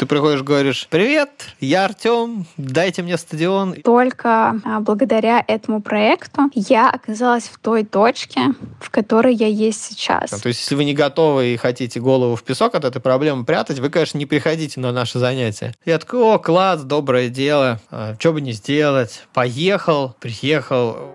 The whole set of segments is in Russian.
Ты приходишь, говоришь, привет, я Артем, дайте мне стадион. Только а, благодаря этому проекту я оказалась в той точке, в которой я есть сейчас. То есть, если вы не готовы и хотите голову в песок от этой проблемы прятать, вы, конечно, не приходите на наши занятия. Я такой, о, класс, доброе дело, а, что бы не сделать. Поехал, приехал,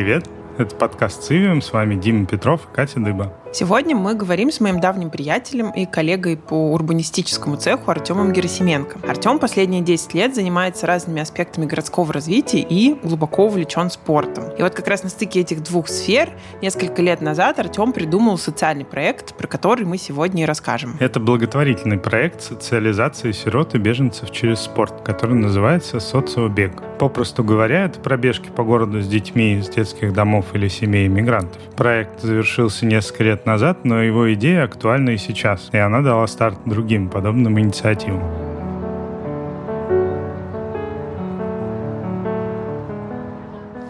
Привет, это подкаст «Цивиум», с вами Дима Петров и Катя Дыба. Сегодня мы говорим с моим давним приятелем и коллегой по урбанистическому цеху Артемом Герасименко. Артем последние 10 лет занимается разными аспектами городского развития и глубоко увлечен спортом. И вот как раз на стыке этих двух сфер несколько лет назад Артем придумал социальный проект, про который мы сегодня и расскажем. Это благотворительный проект социализации сирот и беженцев через спорт, который называется «Социобег». Попросту говоря, это пробежки по городу с детьми из детских домов или семей иммигрантов. Проект завершился несколько лет назад, но его идея актуальна и сейчас, и она дала старт другим подобным инициативам.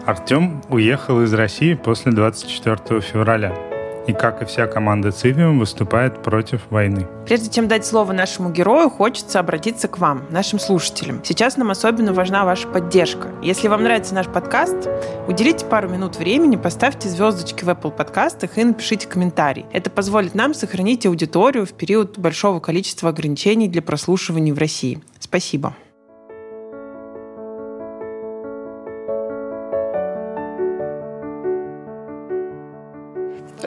Артем уехал из России после 24 февраля и, как и вся команда Цивиум, выступает против войны. Прежде чем дать слово нашему герою, хочется обратиться к вам, нашим слушателям. Сейчас нам особенно важна ваша поддержка. Если вам нравится наш подкаст, уделите пару минут времени, поставьте звездочки в Apple подкастах и напишите комментарий. Это позволит нам сохранить аудиторию в период большого количества ограничений для прослушивания в России. Спасибо.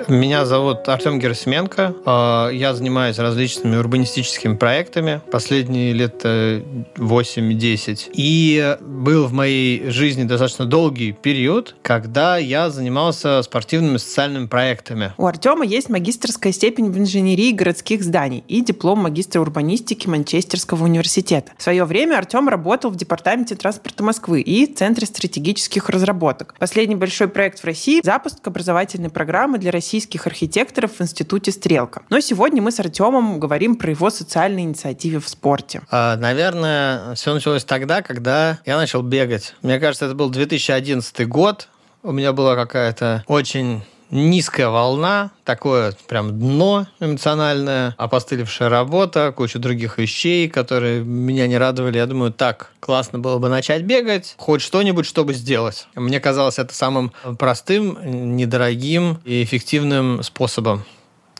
Меня зовут Артем Герасименко. А, я занимаюсь различными урбанистическими проектами последние лет 8-10. И был в моей жизни достаточно долгий период, когда я занимался спортивными социальными проектами. У Артема есть магистрская степень в инженерии городских зданий и диплом магистра урбанистики Манчестерского университета. В свое время Артем работал в Департаменте транспорта Москвы и Центре стратегических разработок. Последний большой проект в России – запуск образовательной программы для России российских архитекторов в Институте «Стрелка». Но сегодня мы с Артемом говорим про его социальные инициативы в спорте. А, наверное, все началось тогда, когда я начал бегать. Мне кажется, это был 2011 год. У меня была какая-то очень низкая волна, такое прям дно эмоциональное, опостылевшая работа, куча других вещей, которые меня не радовали. Я думаю, так, классно было бы начать бегать, хоть что-нибудь, чтобы сделать. Мне казалось это самым простым, недорогим и эффективным способом.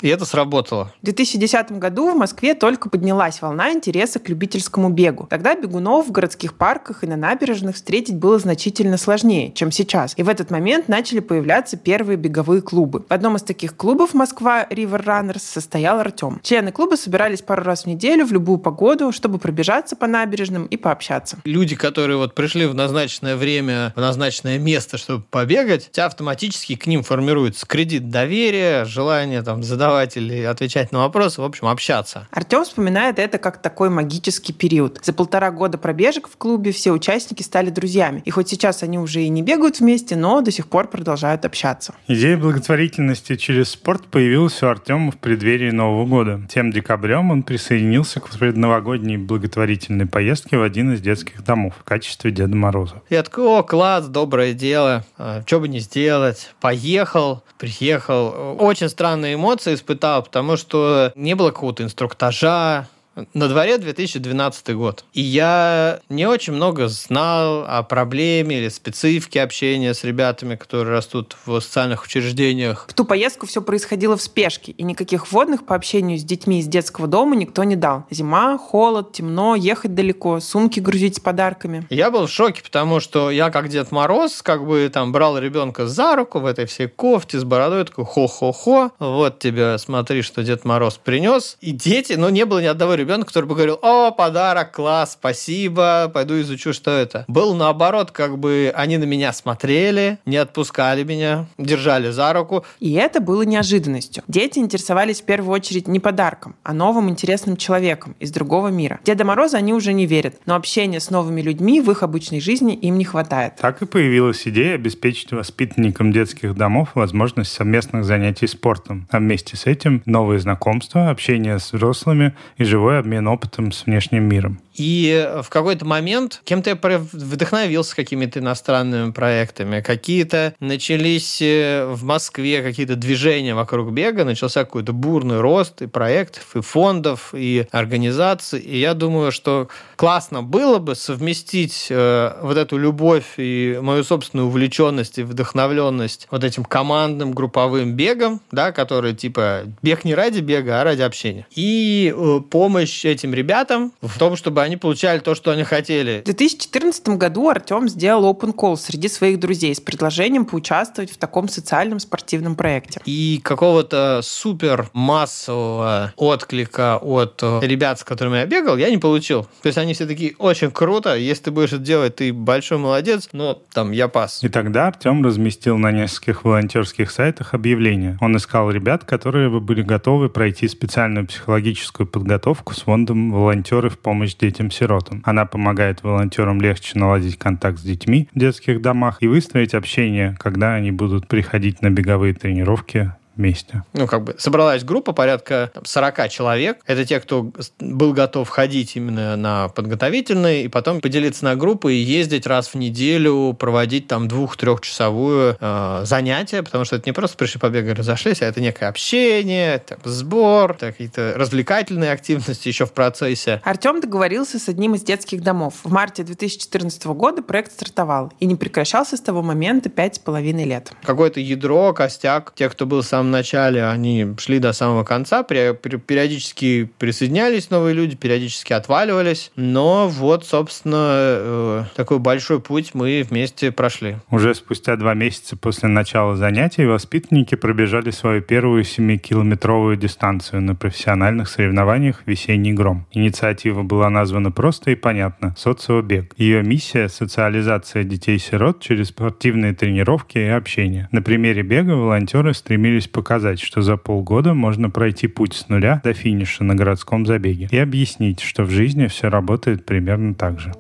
И это сработало. В 2010 году в Москве только поднялась волна интереса к любительскому бегу. Тогда бегунов в городских парках и на набережных встретить было значительно сложнее, чем сейчас. И в этот момент начали появляться первые беговые клубы. В одном из таких клубов Москва River Runners состоял Артем. Члены клуба собирались пару раз в неделю в любую погоду, чтобы пробежаться по набережным и пообщаться. Люди, которые вот пришли в назначенное время, в назначенное место, чтобы побегать, тебя автоматически к ним формируется кредит доверия, желание там задавать задавать или отвечать на вопросы, в общем, общаться. Артем вспоминает это как такой магический период. За полтора года пробежек в клубе все участники стали друзьями. И хоть сейчас они уже и не бегают вместе, но до сих пор продолжают общаться. Идея благотворительности через спорт появилась у Артема в преддверии Нового года. Тем декабрем он присоединился к предновогодней благотворительной поездке в один из детских домов в качестве Деда Мороза. Я такой, о, класс, доброе дело, а, что бы не сделать. Поехал, приехал. Очень странные эмоции испытал, потому что не было какого-то инструктажа, на дворе 2012 год. И я не очень много знал о проблеме или специфике общения с ребятами, которые растут в социальных учреждениях. В ту поездку все происходило в спешке, и никаких вводных по общению с детьми из детского дома никто не дал. Зима, холод, темно, ехать далеко, сумки грузить с подарками. Я был в шоке, потому что я как Дед Мороз, как бы там брал ребенка за руку в этой всей кофте с бородой, такой хо-хо-хо, вот тебе, смотри, что Дед Мороз принес. И дети, ну не было ни одного ребенка, ребенка, который бы говорил, о, подарок, класс, спасибо, пойду изучу, что это. Был наоборот, как бы они на меня смотрели, не отпускали меня, держали за руку. И это было неожиданностью. Дети интересовались в первую очередь не подарком, а новым интересным человеком из другого мира. Деда Мороза они уже не верят, но общения с новыми людьми в их обычной жизни им не хватает. Так и появилась идея обеспечить воспитанникам детских домов возможность совместных занятий спортом, а вместе с этим новые знакомства, общение с взрослыми и живой обмен опытом с внешним миром. И в какой-то момент кем-то я вдохновился какими-то иностранными проектами. Какие-то начались э, в Москве какие-то движения вокруг бега, начался какой-то бурный рост и проектов, и фондов, и организаций. И я думаю, что классно было бы совместить э, вот эту любовь и мою собственную увлеченность и вдохновленность вот этим командным групповым бегом, да, который типа бег не ради бега, а ради общения. И э, помощь этим ребятам в том, чтобы они получали то, что они хотели. В 2014 году Артем сделал open call среди своих друзей с предложением поучаствовать в таком социальном спортивном проекте. И какого-то супер массового отклика от э, ребят, с которыми я бегал, я не получил. То есть они все такие, очень круто, если ты будешь это делать, ты большой молодец, но там я пас. И тогда Артем разместил на нескольких волонтерских сайтах объявление. Он искал ребят, которые бы были готовы пройти специальную психологическую подготовку с фондом «Волонтеры в помощь детям детям-сиротам. Она помогает волонтерам легче наладить контакт с детьми в детских домах и выстроить общение, когда они будут приходить на беговые тренировки вместе. Ну, как бы собралась группа порядка там, 40 человек. Это те, кто был готов ходить именно на подготовительные, и потом поделиться на группы и ездить раз в неделю, проводить там двух-трехчасовую э, занятие, потому что это не просто пришли побегали, разошлись, а это некое общение, там, сбор, какие-то развлекательные активности еще в процессе. Артем договорился с одним из детских домов. В марте 2014 года проект стартовал и не прекращался с того момента пять с половиной лет. Какое-то ядро, костяк, те, кто был сам самом начале, они шли до самого конца, периодически присоединялись новые люди, периодически отваливались, но вот, собственно, э, такой большой путь мы вместе прошли. Уже спустя два месяца после начала занятий воспитанники пробежали свою первую 7-километровую дистанцию на профессиональных соревнованиях «Весенний гром». Инициатива была названа просто и понятно – «Социобег». Ее миссия – социализация детей-сирот через спортивные тренировки и общение. На примере бега волонтеры стремились показать, что за полгода можно пройти путь с нуля до финиша на городском забеге и объяснить, что в жизни все работает примерно так же.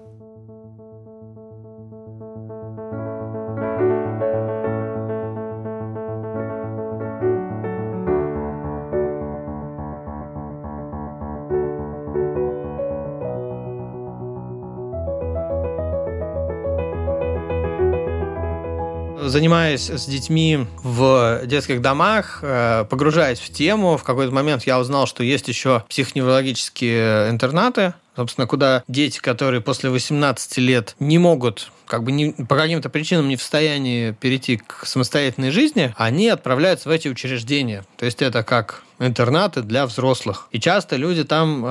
Занимаясь с детьми в детских домах, э, погружаясь в тему, в какой-то момент я узнал, что есть еще психоневрологические интернаты, собственно, куда дети, которые после 18 лет не могут как бы не, по каким-то причинам не в состоянии перейти к самостоятельной жизни, они отправляются в эти учреждения. То есть это как интернаты для взрослых. И часто люди там э,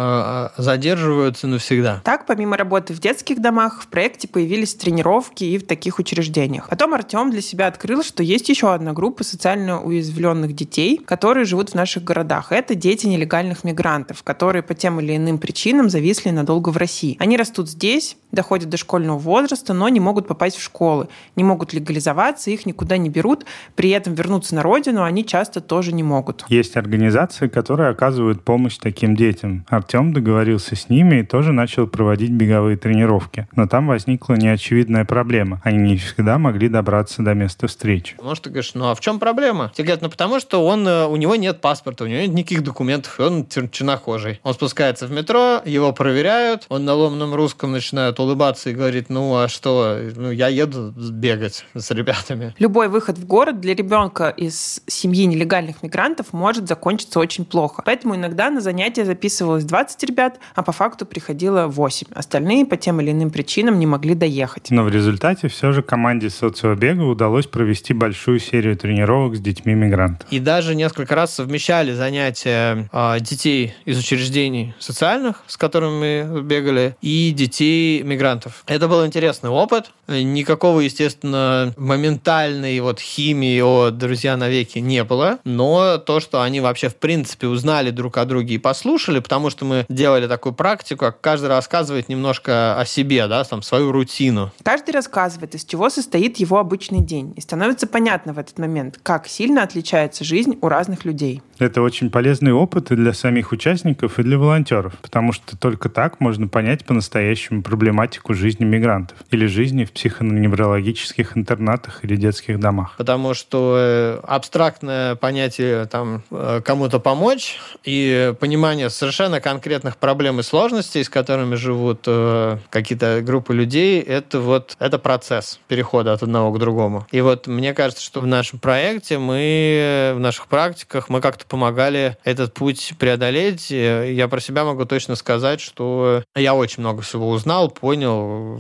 э, задерживаются навсегда. Так, помимо работы в детских домах, в проекте появились тренировки и в таких учреждениях. Потом Артем для себя открыл, что есть еще одна группа социально уязвленных детей, которые живут в наших городах. Это дети нелегальных мигрантов, которые по тем или иным причинам зависли надолго в России. Они растут здесь, доходят до школьного возраста, но не могут попасть в школы, не могут легализоваться, их никуда не берут, при этом вернуться на родину они часто тоже не могут. Есть организации, которые оказывают помощь таким детям. Артем договорился с ними и тоже начал проводить беговые тренировки. Но там возникла неочевидная проблема. Они не всегда могли добраться до места встречи. Может, ты говоришь, ну а в чем проблема? Тебе говорят, ну потому что он, э, у него нет паспорта, у него нет никаких документов, и он чернохожий. Он спускается в метро, его проверяют, он на ломном русском начинает улыбаться и говорит, ну а что, ну, я еду бегать с ребятами. Любой выход в город для ребенка из семьи нелегальных мигрантов может закончиться очень плохо. Поэтому иногда на занятия записывалось 20 ребят, а по факту приходило 8. Остальные по тем или иным причинам не могли доехать. Но в результате все же команде социобега удалось провести большую серию тренировок с детьми мигрантов. И даже несколько раз совмещали занятия э, детей из учреждений социальных, с которыми мы бегали, и детей мигрантов. Это был интересный опыт опыт. Никакого, естественно, моментальной вот химии о «Друзья навеки» не было, но то, что они вообще в принципе, узнали друг о друге и послушали, потому что мы делали такую практику, как каждый рассказывает немножко о себе, да, там, свою рутину. Каждый рассказывает, из чего состоит его обычный день. И становится понятно в этот момент, как сильно отличается жизнь у разных людей. Это очень полезный опыт и для самих участников, и для волонтеров, потому что только так можно понять по-настоящему проблематику жизни мигрантов или жизни в психоневрологических интернатах или детских домах. Потому что э, абстрактное понятие там э, кому-то помочь и понимание совершенно конкретных проблем и сложностей, с которыми живут э, какие-то группы людей, это вот это процесс перехода от одного к другому. И вот мне кажется, что в нашем проекте мы в наших практиках мы как-то помогали этот путь преодолеть. Я про себя могу точно сказать, что я очень много всего узнал, понял,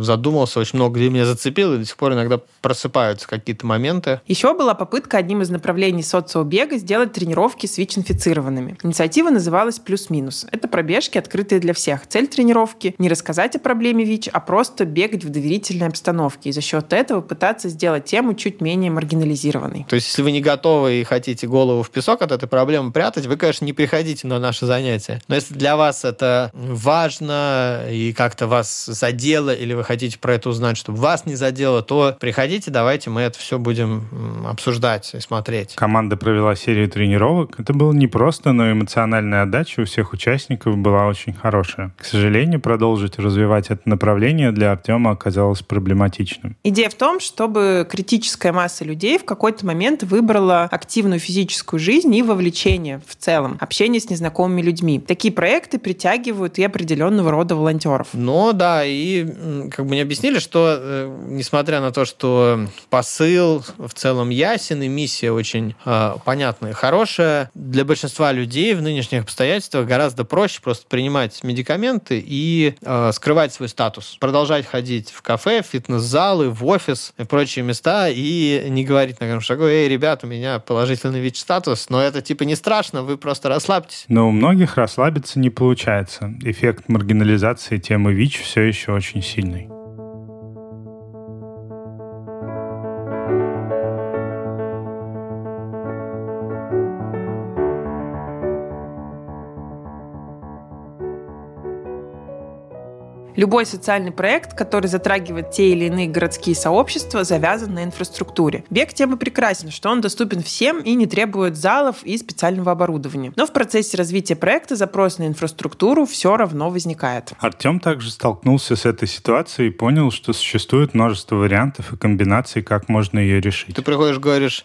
задумался, очень много где меня зацепило, и до сих пор иногда просыпаются какие-то моменты. Еще была попытка одним из направлений социобега сделать тренировки с ВИЧ-инфицированными. Инициатива называлась «Плюс-минус». Это пробежки, открытые для всех. Цель тренировки – не рассказать о проблеме ВИЧ, а просто бегать в доверительной обстановке и за счет этого пытаться сделать тему чуть менее маргинализированной. То есть, если вы не готовы и хотите голову в песок от этой проблемы прятать, вы, конечно, не приходите на наше занятие. Но если для вас это важно и как-то вас задело, или вы хотите про это узнать, чтобы вас не задело, то приходите, давайте мы это все будем обсуждать и смотреть. Команда провела серию тренировок. Это было не просто, но эмоциональная отдача у всех участников была очень хорошая. К сожалению, продолжить развивать это направление для Артема оказалось проблематичным. Идея в том, чтобы критическая масса людей в какой-то момент выбрала активную физическую жизнь и вовлечение в целом, общение с незнакомыми людьми. Такие проекты притягивают и определенного рода волонтеров. Но да, и как бы мне объяснили, что э, несмотря на то, что посыл в целом ясен и миссия очень э, понятная и хорошая, для большинства людей в нынешних обстоятельствах гораздо проще просто принимать медикаменты и э, скрывать свой статус. Продолжать ходить в кафе, в фитнес-залы, в офис и прочие места и не говорить на каждом шагу, эй, ребят, у меня положительный ВИЧ-статус, но это типа не страшно, вы просто расслабьтесь. Но у многих расслабиться не получается. Эффект маргинализации темы ВИЧ все еще очень сильный. Любой социальный проект, который затрагивает те или иные городские сообщества, завязан на инфраструктуре. Бег тем и прекрасен, что он доступен всем и не требует залов и специального оборудования. Но в процессе развития проекта запрос на инфраструктуру все равно возникает. Артем также столкнулся с этой ситуацией и понял, что существует множество вариантов и комбинаций, как можно ее решить. Ты приходишь, говоришь,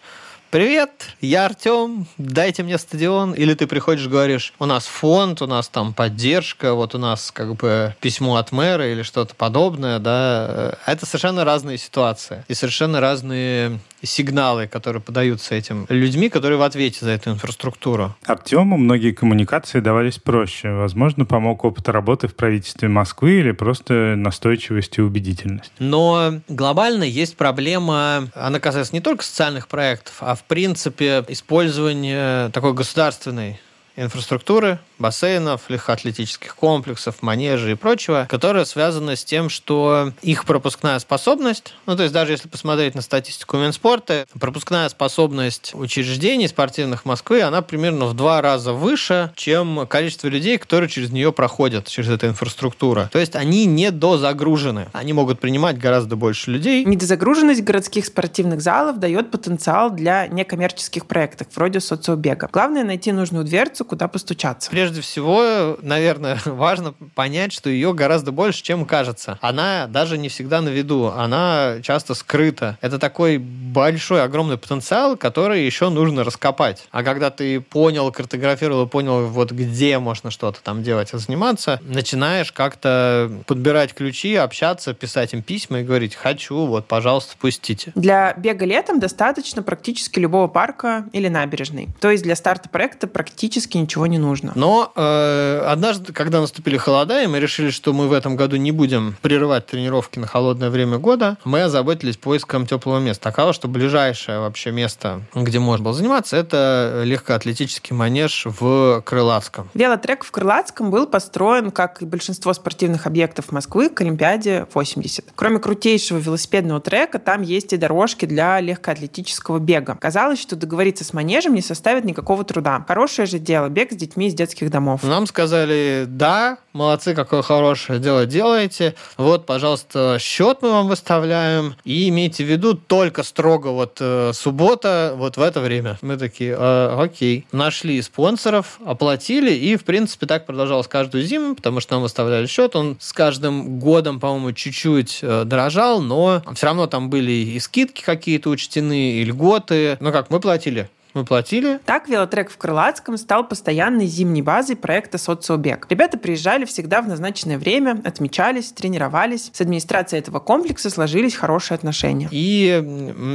привет, я Артем, дайте мне стадион. Или ты приходишь, говоришь, у нас фонд, у нас там поддержка, вот у нас как бы письмо от мэра или что-то подобное, да. Это совершенно разные ситуации и совершенно разные сигналы, которые подаются этим людьми, которые в ответе за эту инфраструктуру. Артему многие коммуникации давались проще. Возможно, помог опыт работы в правительстве Москвы или просто настойчивость и убедительность. Но глобально есть проблема, она касается не только социальных проектов, а в принципе использования такой государственной инфраструктуры, бассейнов, легкоатлетических комплексов, манежей и прочего, которая связана с тем, что их пропускная способность, ну то есть даже если посмотреть на статистику Минспорта, пропускная способность учреждений спортивных Москвы, она примерно в два раза выше, чем количество людей, которые через нее проходят, через эту инфраструктуру. То есть они не дозагружены. Они могут принимать гораздо больше людей. Недозагруженность городских спортивных залов дает потенциал для некоммерческих проектов, вроде социобега. Главное найти нужную дверцу, куда постучаться. Прежде всего, наверное, важно понять, что ее гораздо больше, чем кажется. Она даже не всегда на виду, она часто скрыта. Это такой большой, огромный потенциал, который еще нужно раскопать. А когда ты понял, картографировал, понял, вот где можно что-то там делать и заниматься, начинаешь как-то подбирать ключи, общаться, писать им письма и говорить, хочу, вот, пожалуйста, пустите. Для бега летом достаточно практически любого парка или набережной. То есть для старта проекта практически ничего не нужно. Но э, однажды, когда наступили холода, и мы решили, что мы в этом году не будем прерывать тренировки на холодное время года, мы озаботились поиском теплого места. Таково, что ближайшее вообще место, где можно было заниматься, это легкоатлетический манеж в Крылатском. Велотрек в Крылатском был построен, как и большинство спортивных объектов Москвы, к Олимпиаде 80. Кроме крутейшего велосипедного трека, там есть и дорожки для легкоатлетического бега. Казалось, что договориться с манежем не составит никакого труда. Хорошее же дело – бег с детьми из детских домов. Нам сказали, да, молодцы, какое хорошее дело делаете. Вот, пожалуйста, счет мы вам выставляем. И имейте в виду только строго вот э, суббота, вот в это время. Мы такие, э, окей. Нашли спонсоров, оплатили, и, в принципе, так продолжалось каждую зиму, потому что нам выставляли счет. Он с каждым годом, по-моему, чуть-чуть э, дорожал, но все равно там были и скидки какие-то учтены, и льготы. Ну как, мы платили мы платили. Так велотрек в Крылатском стал постоянной зимней базой проекта «Социобег». Ребята приезжали всегда в назначенное время, отмечались, тренировались. С администрацией этого комплекса сложились хорошие отношения. И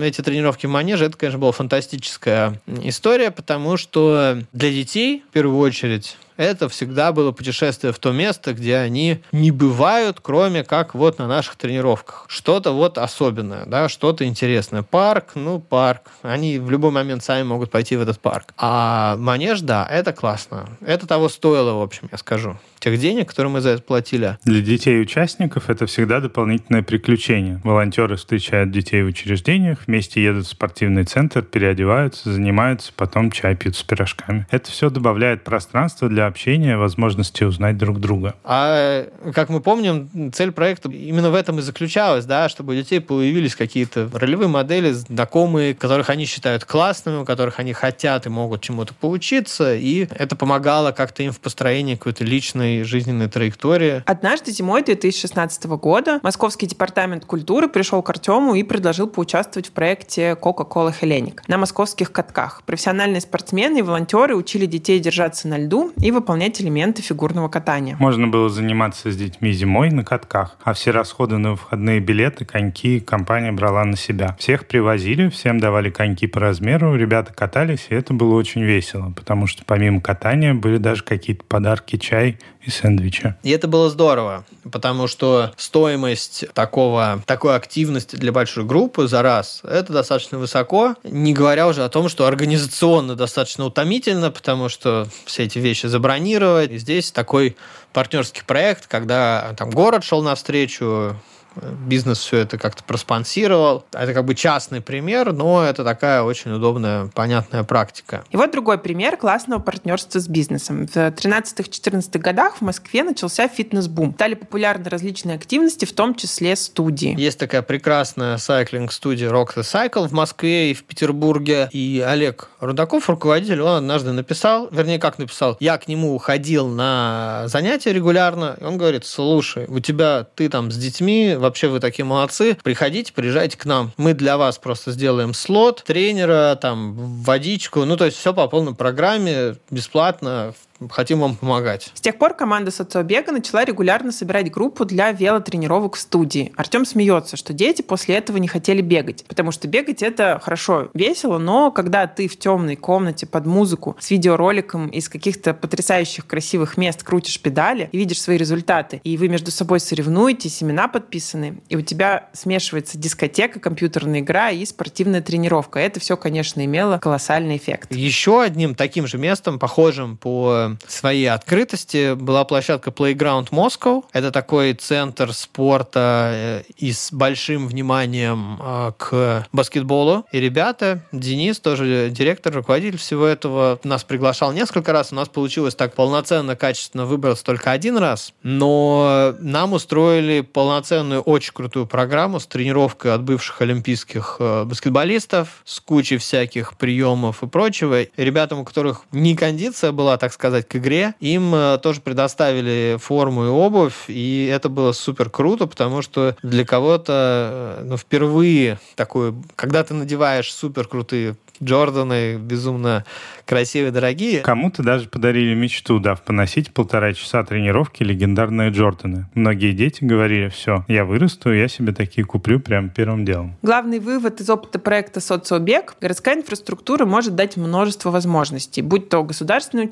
эти тренировки в манеже, это, конечно, была фантастическая история, потому что для детей, в первую очередь, это всегда было путешествие в то место, где они не бывают, кроме как вот на наших тренировках. Что-то вот особенное, да, что-то интересное. Парк, ну, парк. Они в любой момент сами могут пойти в этот парк. А манеж, да, это классно. Это того стоило, в общем, я скажу тех денег, которые мы за это платили. Для детей-участников это всегда дополнительное приключение. Волонтеры встречают детей в учреждениях, вместе едут в спортивный центр, переодеваются, занимаются, потом чай пьют с пирожками. Это все добавляет пространства для общения, возможности узнать друг друга. А, как мы помним, цель проекта именно в этом и заключалась, да, чтобы у детей появились какие-то ролевые модели, знакомые, которых они считают классными, у которых они хотят и могут чему-то поучиться, и это помогало как-то им в построении какой-то личной жизненной траектории. Однажды зимой 2016 года Московский департамент культуры пришел к Артему и предложил поучаствовать в проекте Coca-Cola Hellenic на московских катках. Профессиональные спортсмены и волонтеры учили детей держаться на льду и выполнять элементы фигурного катания. Можно было заниматься с детьми зимой на катках, а все расходы на входные билеты, коньки компания брала на себя. Всех привозили, всем давали коньки по размеру, ребята катались, и это было очень весело, потому что помимо катания были даже какие-то подарки, чай и сэндвича. И это было здорово, потому что стоимость такого, такой активности для большой группы за раз, это достаточно высоко, не говоря уже о том, что организационно достаточно утомительно, потому что все эти вещи забронировать. И здесь такой партнерский проект, когда там город шел навстречу, бизнес все это как-то проспонсировал. Это как бы частный пример, но это такая очень удобная, понятная практика. И вот другой пример классного партнерства с бизнесом. В 13-14 годах в Москве начался фитнес-бум. Стали популярны различные активности, в том числе студии. Есть такая прекрасная сайклинг-студия Rock the Cycle в Москве и в Петербурге. И Олег Рудаков, руководитель, он однажды написал, вернее, как написал, я к нему уходил на занятия регулярно, и он говорит, слушай, у тебя, ты там с детьми вообще вы такие молодцы, приходите, приезжайте к нам. Мы для вас просто сделаем слот, тренера, там, водичку, ну, то есть все по полной программе, бесплатно, хотим вам помогать. С тех пор команда социобега начала регулярно собирать группу для велотренировок в студии. Артем смеется, что дети после этого не хотели бегать, потому что бегать это хорошо, весело, но когда ты в темной комнате под музыку с видеороликом из каких-то потрясающих красивых мест крутишь педали и видишь свои результаты, и вы между собой соревнуетесь, имена подписаны, и у тебя смешивается дискотека, компьютерная игра и спортивная тренировка. Это все, конечно, имело колоссальный эффект. Еще одним таким же местом, похожим по своей открытости была площадка Playground Moscow. Это такой центр спорта э, и с большим вниманием э, к баскетболу. И ребята, Денис, тоже директор, руководитель всего этого, нас приглашал несколько раз. У нас получилось так полноценно, качественно выбраться только один раз. Но нам устроили полноценную, очень крутую программу с тренировкой от бывших олимпийских э, баскетболистов, с кучей всяких приемов и прочего. И ребятам, у которых не кондиция была, так сказать, сказать, к игре, им э, тоже предоставили форму и обувь, и это было супер круто, потому что для кого-то, э, ну, впервые такое, когда ты надеваешь супер крутые Джорданы безумно красивые, дорогие. Кому-то даже подарили мечту, дав поносить полтора часа тренировки легендарные Джорданы. Многие дети говорили, все, я вырасту, я себе такие куплю прям первым делом. Главный вывод из опыта проекта «Социобег» – городская инфраструктура может дать множество возможностей, будь то государственное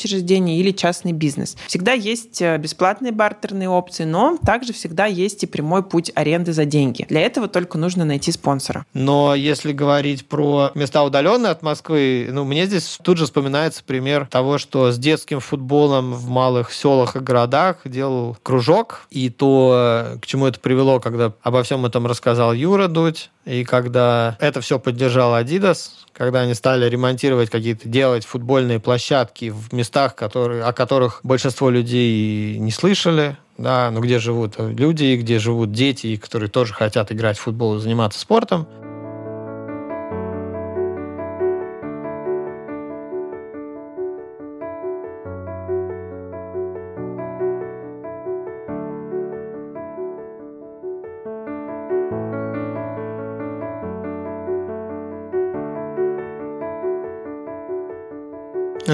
учреждение или частный бизнес. Всегда есть э, бесплатные бартерные опции, но также всегда есть и прямой путь аренды за деньги. Для этого только нужно найти спонсора. Но если говорить про места удаленные от Москвы, ну, мне здесь тут же вспоминается пример того, что с детским футболом в малых селах и городах делал кружок, и то, к чему это привело, когда обо всем этом рассказал Юра Дудь, и когда это все поддержал Adidas, когда они стали ремонтировать какие-то, делать футбольные площадки в местах, которые, о которых большинство людей не слышали, да, ну где живут люди, где живут дети, которые тоже хотят играть в футбол и заниматься спортом,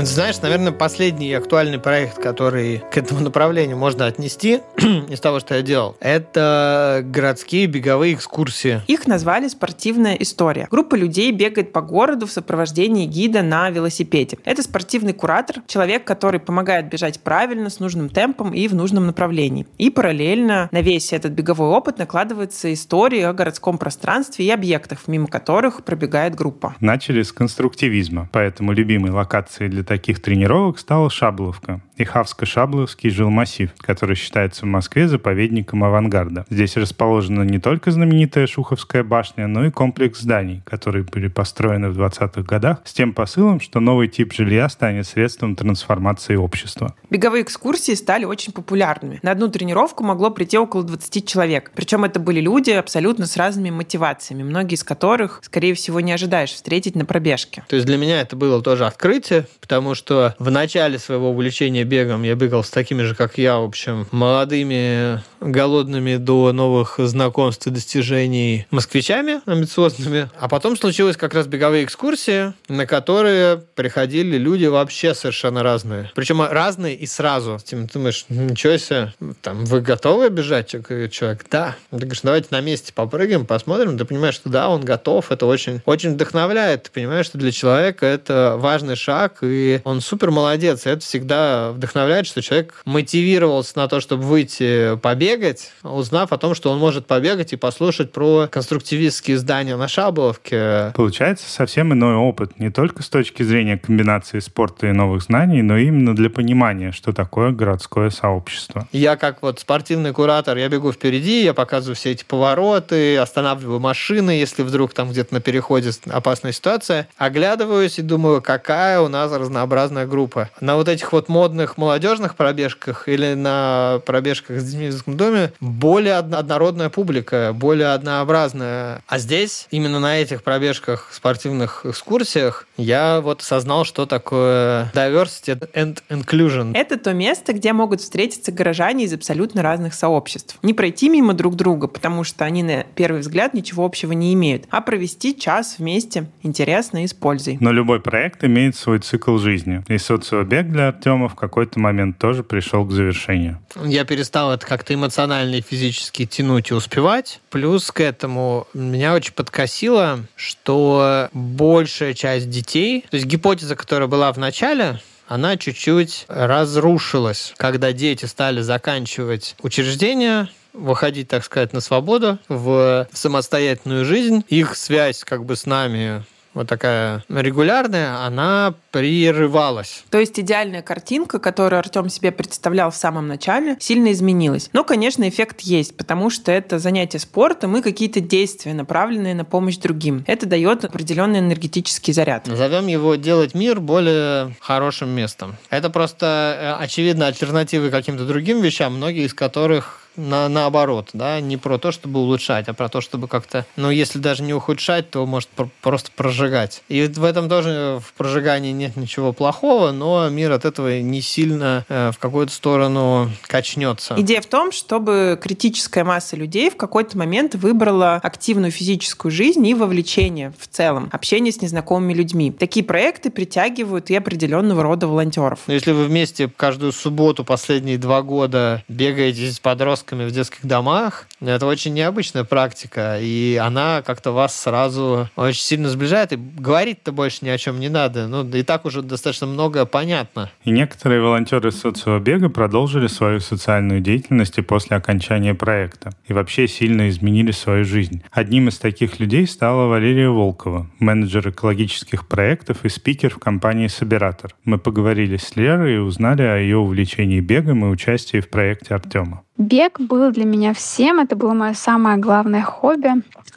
Знаешь, наверное, последний актуальный проект, который к этому направлению можно отнести из того, что я делал, это городские беговые экскурсии. Их назвали «Спортивная история». Группа людей бегает по городу в сопровождении гида на велосипеде. Это спортивный куратор, человек, который помогает бежать правильно, с нужным темпом и в нужном направлении. И параллельно на весь этот беговой опыт накладывается история о городском пространстве и объектах, мимо которых пробегает группа. Начали с конструктивизма, поэтому любимой локацией для таких тренировок стала Шабловка и Хавско-Шабловский жилмассив, который считается в Москве заповедником авангарда. Здесь расположена не только знаменитая Шуховская башня, но и комплекс зданий, которые были построены в 20-х годах с тем посылом, что новый тип жилья станет средством трансформации общества. Беговые экскурсии стали очень популярными. На одну тренировку могло прийти около 20 человек. Причем это были люди абсолютно с разными мотивациями, многие из которых, скорее всего, не ожидаешь встретить на пробежке. То есть для меня это было тоже открытие, потому что в начале своего увлечения бегом я бегал с такими же, как я, в общем, молодыми, голодными до новых знакомств и достижений москвичами амбициозными. А потом случилось как раз беговые экскурсии, на которые приходили люди вообще совершенно разные. Причем разные и сразу. Ты думаешь, ничего себе, там, вы готовы бежать? Человек, да. Ты говоришь, давайте на месте попрыгаем, посмотрим. Ты понимаешь, что да, он готов. Это очень, очень вдохновляет. Ты понимаешь, что для человека это важный шаг, и он супер молодец. И это всегда вдохновляет, что человек мотивировался на то, чтобы выйти побегать, узнав о том, что он может побегать и послушать про конструктивистские здания на Шаболовке. Получается совсем иной опыт, не только с точки зрения комбинации спорта и новых знаний, но именно для понимания, что такое городское сообщество. Я как вот спортивный куратор, я бегу впереди, я показываю все эти повороты, останавливаю машины, если вдруг там где-то на переходе опасная ситуация, оглядываюсь и думаю, какая у нас разнообразная группа. На вот этих вот модных молодежных пробежках или на пробежках с детьми в детском доме более однородная публика, более однообразная. А здесь, именно на этих пробежках, спортивных экскурсиях, я вот осознал, что такое diversity and inclusion. Это то место, где могут встретиться горожане из абсолютно разных сообществ. Не пройти мимо друг друга, потому что они на первый взгляд ничего общего не имеют, а провести час вместе интересно и с пользой. Но любой проект имеет свой цикл жизни. И социобег для Артема в какой-то момент тоже пришел к завершению. Я перестал это как-то эмоционально и физически тянуть и успевать. Плюс к этому меня очень подкосило, что большая часть детей, то есть гипотеза, которая была в начале, она чуть-чуть разрушилась, когда дети стали заканчивать учреждения, выходить, так сказать, на свободу, в самостоятельную жизнь. Их связь как бы с нами вот такая регулярная, она прерывалась. То есть идеальная картинка, которую Артем себе представлял в самом начале, сильно изменилась. Но, конечно, эффект есть, потому что это занятие спортом и какие-то действия, направленные на помощь другим. Это дает определенный энергетический заряд. Назовем его «делать мир более хорошим местом». Это просто, э, очевидно, альтернативы каким-то другим вещам, многие из которых на, наоборот, да, не про то, чтобы улучшать, а про то, чтобы как-то, ну, если даже не ухудшать, то может про- просто прожигать. И в этом тоже в прожигании нет ничего плохого, но мир от этого не сильно э, в какую-то сторону качнется. Идея в том, чтобы критическая масса людей в какой-то момент выбрала активную физическую жизнь и вовлечение в целом, общение с незнакомыми людьми. Такие проекты притягивают и определенного рода волонтеров. Но если вы вместе каждую субботу последние два года бегаете с подростками в детских домах, это очень необычная практика, и она как-то вас сразу очень сильно сближает, и говорить-то больше ни о чем не надо. Ну, и так уже достаточно многое понятно. И некоторые волонтеры социобега продолжили свою социальную деятельность и после окончания проекта, и вообще сильно изменили свою жизнь. Одним из таких людей стала Валерия Волкова, менеджер экологических проектов и спикер в компании «Собиратор». Мы поговорили с Лерой и узнали о ее увлечении бегом и участии в проекте Артема. Бег был для меня всем, это было мое самое главное хобби.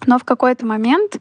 Но в какой-то момент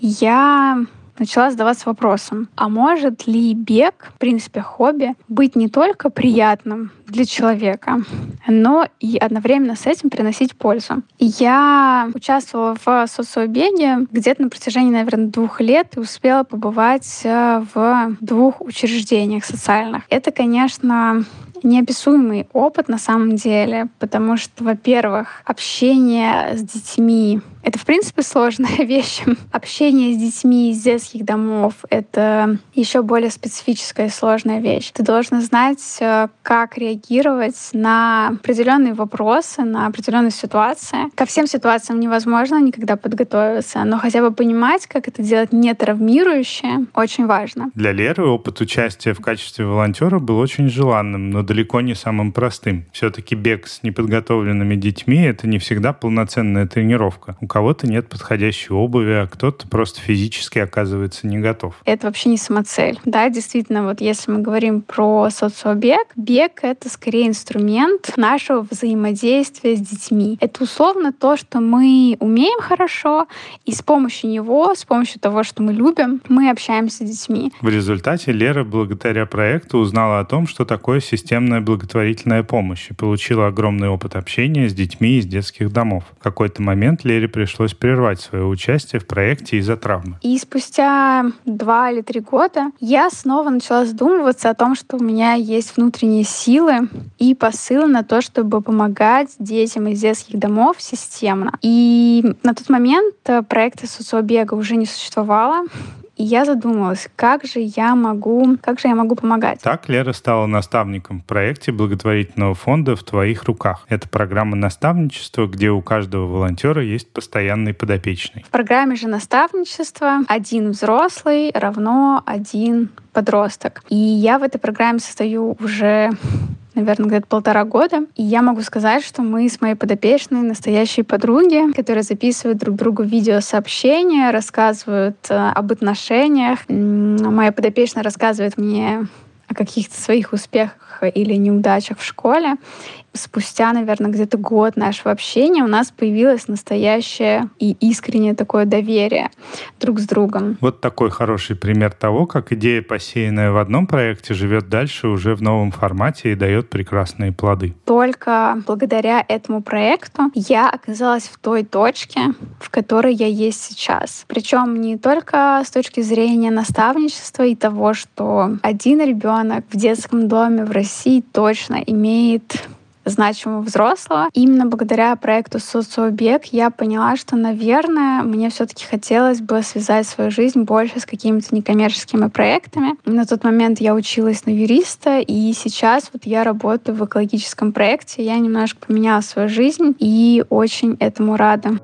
я начала задаваться вопросом, а может ли бег, в принципе, хобби, быть не только приятным для человека, но и одновременно с этим приносить пользу. Я участвовала в социобеге где-то на протяжении, наверное, двух лет и успела побывать э, в двух учреждениях социальных. Это, конечно, неописуемый опыт на самом деле, потому что, во-первых, общение с детьми — это, в принципе, сложная вещь. Общение с детьми из детских домов — это еще более специфическая и сложная вещь. Ты должна знать, э, как реагировать на определенные вопросы, на определенные ситуации. Ко всем ситуациям невозможно никогда подготовиться, но хотя бы понимать, как это делать не травмирующе, очень важно. Для Леры опыт участия в качестве волонтера был очень желанным, но далеко не самым простым. Все-таки бег с неподготовленными детьми — это не всегда полноценная тренировка. У кого-то нет подходящей обуви, а кто-то просто физически оказывается не готов. Это вообще не самоцель. Да, действительно, вот если мы говорим про социобег, бег — это скорее инструмент нашего взаимодействия с детьми. Это условно то, что мы умеем хорошо, и с помощью него, с помощью того, что мы любим, мы общаемся с детьми. В результате Лера благодаря проекту узнала о том, что такое системная благотворительная помощь и получила огромный опыт общения с детьми из детских домов. В какой-то момент Лере пришлось прервать свое участие в проекте из-за травмы. И спустя два или три года я снова начала задумываться о том, что у меня есть внутренние силы и посыл на то, чтобы помогать детям из детских домов системно. И на тот момент э, проекта социобега уже не существовало. И я задумалась, как же я могу, как же я могу помогать. Так Лера стала наставником в проекте благотворительного фонда «В твоих руках». Это программа наставничества, где у каждого волонтера есть постоянный подопечный. В программе же наставничества один взрослый равно один подросток. И я в этой программе состою уже наверное, где-то полтора года. И я могу сказать, что мы с моей подопечной настоящие подруги, которые записывают друг другу видеосообщения, рассказывают э, об отношениях. Моя подопечная рассказывает мне о каких-то своих успехах или неудачах в школе спустя, наверное, где-то год нашего общения у нас появилось настоящее и искреннее такое доверие друг с другом. Вот такой хороший пример того, как идея, посеянная в одном проекте, живет дальше уже в новом формате и дает прекрасные плоды. Только благодаря этому проекту я оказалась в той точке, в которой я есть сейчас. Причем не только с точки зрения наставничества и того, что один ребенок в детском доме в России точно имеет значимого взрослого. Именно благодаря проекту «Социобег» я поняла, что, наверное, мне все таки хотелось бы связать свою жизнь больше с какими-то некоммерческими проектами. На тот момент я училась на юриста, и сейчас вот я работаю в экологическом проекте. Я немножко поменяла свою жизнь и очень этому рада.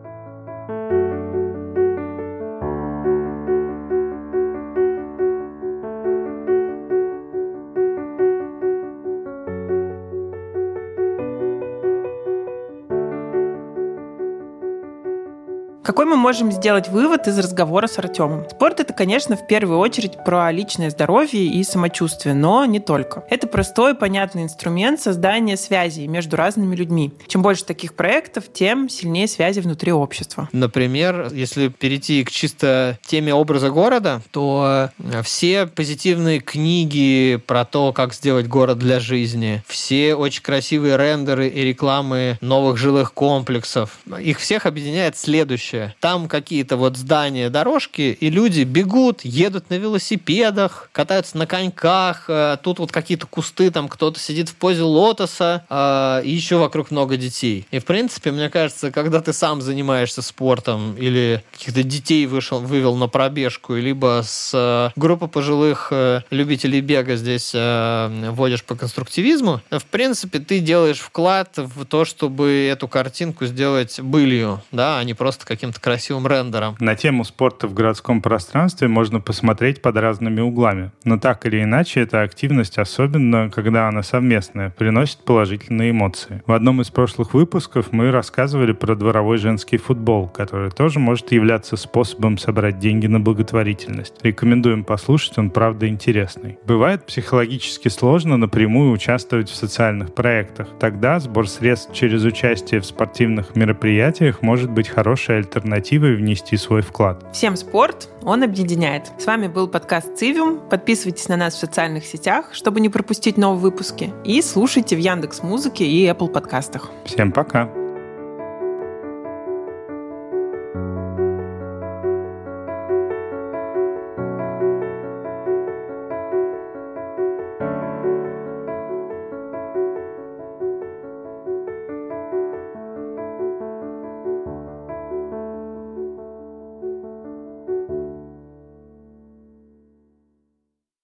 Какой мы можем сделать вывод из разговора с Артемом? Спорт — это, конечно, в первую очередь про личное здоровье и самочувствие, но не только. Это простой, понятный инструмент создания связей между разными людьми. Чем больше таких проектов, тем сильнее связи внутри общества. Например, если перейти к чисто теме образа города, то все позитивные книги про то, как сделать город для жизни, все очень красивые рендеры и рекламы новых жилых комплексов, их всех объединяет следующее. Там какие-то вот здания, дорожки, и люди бегут, едут на велосипедах, катаются на коньках, э, тут вот какие-то кусты, там кто-то сидит в позе лотоса, э, и еще вокруг много детей. И, в принципе, мне кажется, когда ты сам занимаешься спортом или каких-то детей вышел, вывел на пробежку, либо с э, группы пожилых любителей бега здесь водишь по конструктивизму, в принципе, ты делаешь вклад в то, чтобы эту картинку сделать былью, да, а не просто каким-то красивым рендером. На тему спорта в городском пространстве можно посмотреть под разными углами. Но так или иначе, эта активность, особенно когда она совместная, приносит положительные эмоции. В одном из прошлых выпусков мы рассказывали про дворовой женский футбол, который тоже может являться способом собрать деньги на благотворительность. Рекомендуем послушать, он правда интересный. Бывает психологически сложно напрямую участвовать в социальных проектах. Тогда сбор средств через участие в спортивных мероприятиях может быть хорошей альтернативой внести свой вклад. Всем спорт, он объединяет. С вами был подкаст «Цивиум». Подписывайтесь на нас в социальных сетях, чтобы не пропустить новые выпуски. И слушайте в Яндекс Музыке и Apple подкастах. Всем пока!